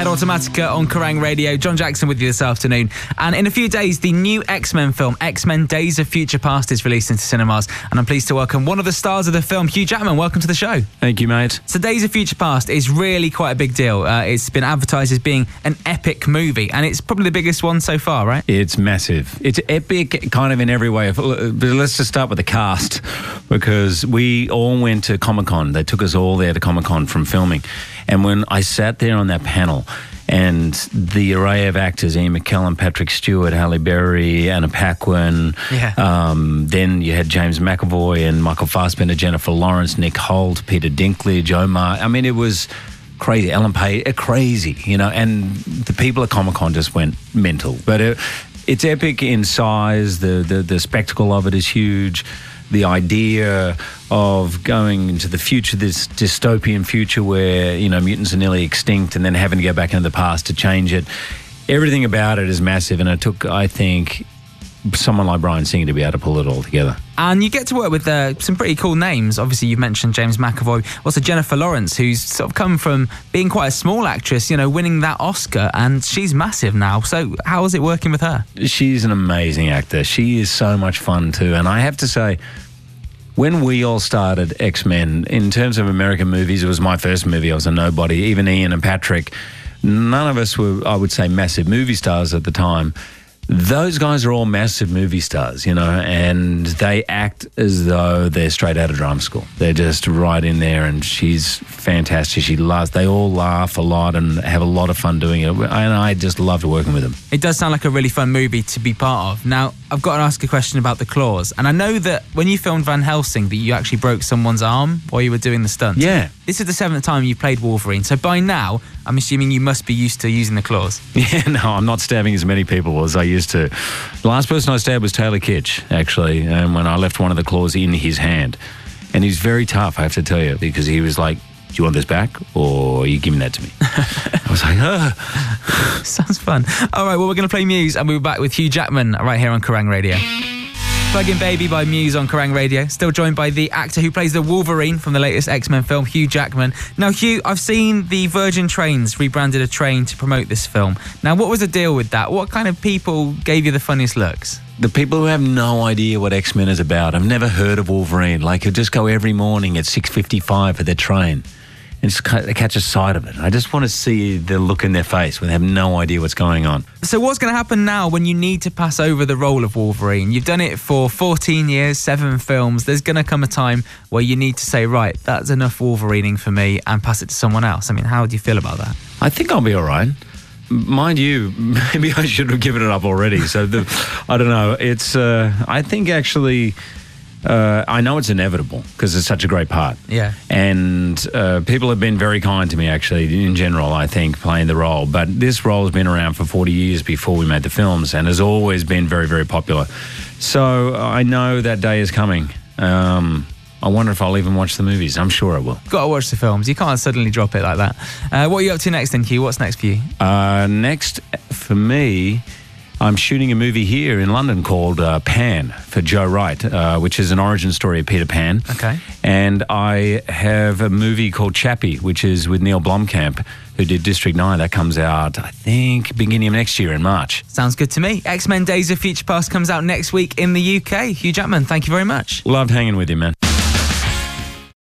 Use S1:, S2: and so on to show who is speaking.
S1: Head Automatica on Kerrang Radio. John Jackson with you this afternoon. And in a few days, the new X Men film, X Men Days of Future Past, is released into cinemas. And I'm pleased to welcome one of the stars of the film, Hugh Jackman. Welcome to the show.
S2: Thank you, mate.
S1: So, Days of Future Past is really quite a big deal. Uh, it's been advertised as being an epic movie, and it's probably the biggest one so far, right?
S2: It's massive. It's epic, kind of in every way. But let's just start with the cast because we all went to Comic Con. They took us all there to Comic Con from filming. And when I sat there on that panel, and the array of actors Ian McKellen, Patrick Stewart, Halle Berry, Anna Paquin.
S1: Yeah.
S2: Um, then you had James McAvoy and Michael Fassbender, Jennifer Lawrence, Nick Hoult, Peter Dinklage, Omar. I mean, it was crazy. Ellen Page, uh, crazy, you know, and the people at Comic Con just went mental. But it, it's epic in size, the, the, the spectacle of it is huge the idea of going into the future, this dystopian future where, you know, mutants are nearly extinct and then having to go back into the past to change it. Everything about it is massive. And it took, I think, someone like Bryan Singer to be able to pull it all together.
S1: And you get to work with uh, some pretty cool names. Obviously, you've mentioned James McAvoy, also Jennifer Lawrence, who's sort of come from being quite a small actress, you know, winning that Oscar, and she's massive now. So, how is it working with her?
S2: She's an amazing actor. She is so much fun too. And I have to say, when we all started X Men, in terms of American movies, it was my first movie. I was a nobody. Even Ian and Patrick, none of us were, I would say, massive movie stars at the time those guys are all massive movie stars, you know, and they act as though they're straight out of drama school. They're just right in there, and she's fantastic. She loves. They all laugh a lot and have a lot of fun doing it, and I just loved working with them.
S1: It does sound like a really fun movie to be part of. Now, I've got to ask a question about the claws, and I know that when you filmed Van Helsing, that you actually broke someone's arm while you were doing the stunt.
S2: Yeah.
S1: This is the seventh time you played Wolverine, so by now, I'm assuming you must be used to using the claws.
S2: Yeah, no, I'm not stabbing as many people as I used to. The last person I stabbed was Taylor Kitsch, actually, and when I left one of the claws in his hand. And he's very tough, I have to tell you, because he was like, do you want this back or are you giving that to me? I was like, oh.
S1: Sounds fun. All right, well, we're going to play Muse and we'll be back with Hugh Jackman right here on Kerrang Radio. Plug-in Baby by Muse on Kerrang Radio. Still joined by the actor who plays the Wolverine from the latest X-Men film, Hugh Jackman. Now, Hugh, I've seen the Virgin Trains rebranded a train to promote this film. Now, what was the deal with that? What kind of people gave you the funniest looks?
S2: The people who have no idea what X-Men is about. I've never heard of Wolverine. Like, who just go every morning at 6.55 for their train and just catch a sight of it. I just want to see the look in their face when they have no idea what's going on.
S1: So, what's going to happen now when you need to pass over the role of Wolverine? You've done it for 14 years, seven films. There's going to come a time where you need to say, right, that's enough Wolverining for me and pass it to someone else. I mean, how do you feel about that?
S2: I think I'll be all right. Mind you, maybe I should have given it up already. So, the, I don't know. It's, uh, I think actually uh, I know it's inevitable because it's such a great part.
S1: Yeah.
S2: And uh, people have been very kind to me, actually, in general, I think, playing the role. But this role has been around for 40 years before we made the films and has always been very, very popular. So I know that day is coming. Um, I wonder if I'll even watch the movies. I'm sure I will.
S1: Got to watch the films. You can't suddenly drop it like that. Uh, what are you up to next, then, Hugh? What's next for you?
S2: Uh, next, for me, I'm shooting a movie here in London called uh, Pan for Joe Wright, uh, which is an origin story of Peter Pan.
S1: Okay.
S2: And I have a movie called Chappie, which is with Neil Blomkamp, who did District 9. That comes out, I think, beginning of next year in March.
S1: Sounds good to me. X Men Days of Future Past comes out next week in the UK. Hugh Jackman, thank you very much.
S2: Loved hanging with you, man.